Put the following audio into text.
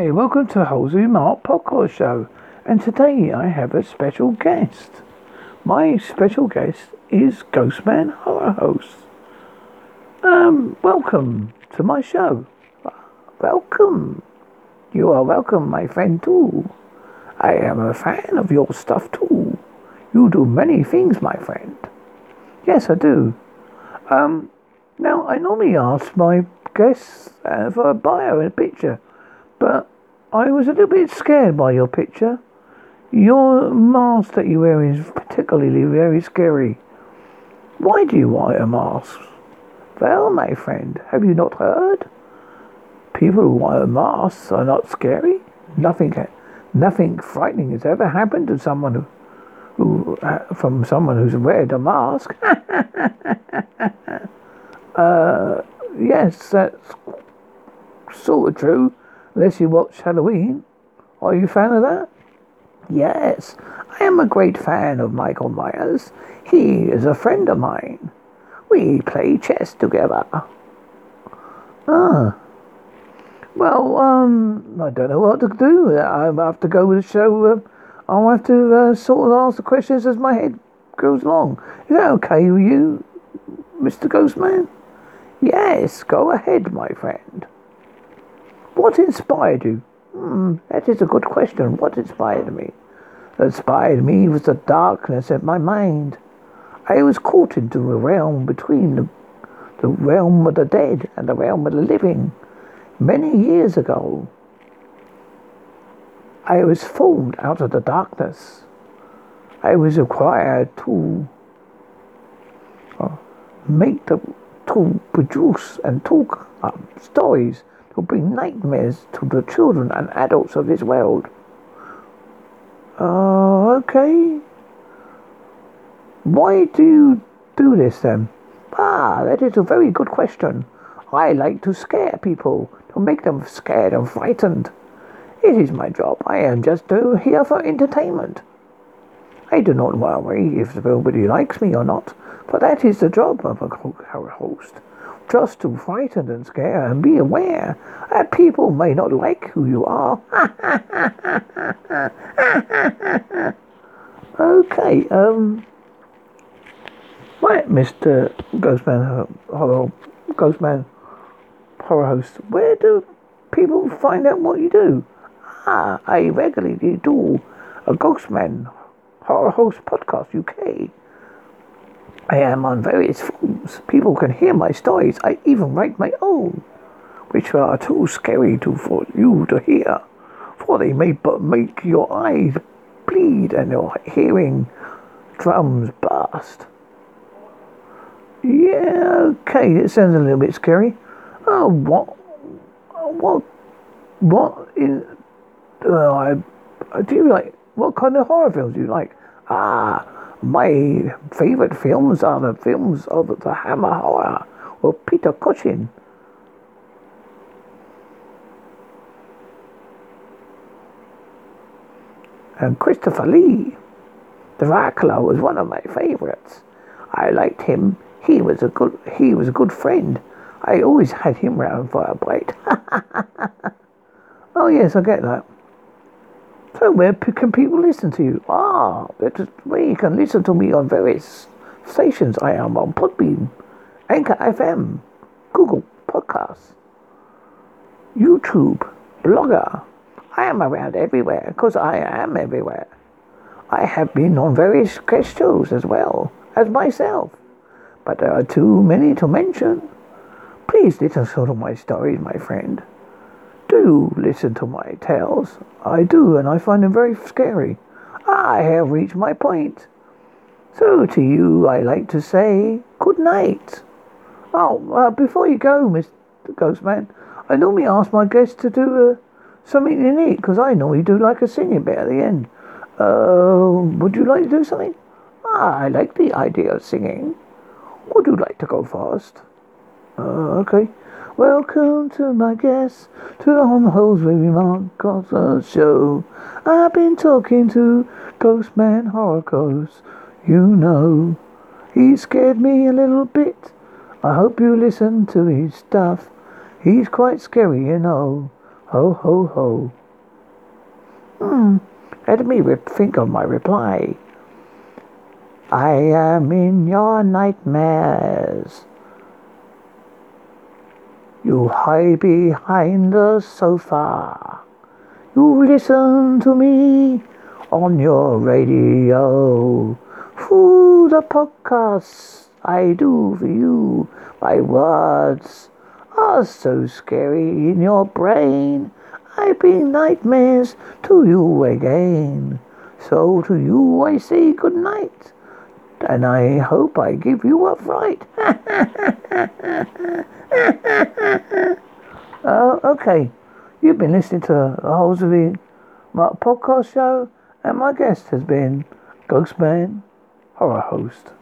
Hey, welcome to the Halsey Mark Podcast Show. And today I have a special guest. My special guest is Ghostman Horror Host. Um, welcome to my show. Welcome. You are welcome, my friend, too. I am a fan of your stuff, too. You do many things, my friend. Yes, I do. Um, now, I normally ask my guests uh, for a bio and a picture, but I was a little bit scared by your picture. Your mask that you wear is particularly very scary. Why do you wear a mask? Well, my friend, have you not heard? People who wear masks are not scary. Nothing, nothing frightening has ever happened to someone who, who uh, from someone who's wearing a mask. uh, yes, that's sort of true. Unless you watch Halloween. Are you a fan of that? Yes, I am a great fan of Michael Myers. He is a friend of mine. We play chess together. Ah. Well, um, I don't know what to do. I have to go with the show. Uh, I'll have to uh, sort of ask the questions as my head goes along. Is that okay with you, Mr. Ghostman? Yes, go ahead, my friend. What inspired you? Hmm, that is a good question. What inspired me? What inspired me was the darkness of my mind. I was caught into a realm between the, the realm of the dead and the realm of the living. Many years ago, I was formed out of the darkness. I was required to uh, make the to produce and talk um, stories will bring nightmares to the children and adults of this world. Uh, okay. Why do you do this then? Ah, that is a very good question. I like to scare people, to make them scared and frightened. It is my job. I am just here for entertainment. I do not worry if nobody likes me or not, for that is the job of a host just to frighten and scare and be aware that people may not like who you are. okay, um, right, Mr. Ghostman, Horror, Ghostman Horror Host, where do people find out what you do? Ah, I regularly do a Ghostman Horror Host Podcast UK. I am on various forums. People can hear my stories. I even write my own, which are too scary to for you to hear, for they may but make your eyes bleed and your hearing drums burst. Yeah, okay, it sounds a little bit scary. Oh, what, what, what is? Uh, do you like? What kind of horror films do you like? Ah. My favorite films are the films of the Hammer Horror of Peter Cushing. And Christopher Lee. Dracula was one of my favorites. I liked him. He was a good he was a good friend. I always had him round for a bite. oh yes, I get that. So where can people listen to you? Ah, where you can listen to me on various stations. I am on Podbean, Anchor FM, Google Podcasts, YouTube, Blogger. I am around everywhere because I am everywhere. I have been on various guest shows as well as myself, but there are too many to mention. Please listen to my stories, my friend do listen to my tales. I do, and I find them very scary. I have reached my point. So to you, I like to say good night. Oh, uh, before you go, Mr. Ghostman, I normally ask my guests to do uh, something unique because I normally do like a singing bit at the end. Uh, would you like to do something? Ah, I like the idea of singing. Would you like to go first? Uh, okay. Welcome to my guest, to the home host with Mark Gossard show. I've been talking to Ghostman Horror Ghost. You know, he scared me a little bit. I hope you listen to his stuff. He's quite scary, you know. Ho, ho, ho. Hmm. Let me think of my reply. I am in your nightmares. You hide behind the sofa. You listen to me on your radio. Through the podcasts I do for you, my words are so scary in your brain. I bring nightmares to you again. So to you I say good night, and I hope I give you a fright. uh, okay, you've been listening to the Halsey podcast show, and my guest has been Ghostman Horror Host.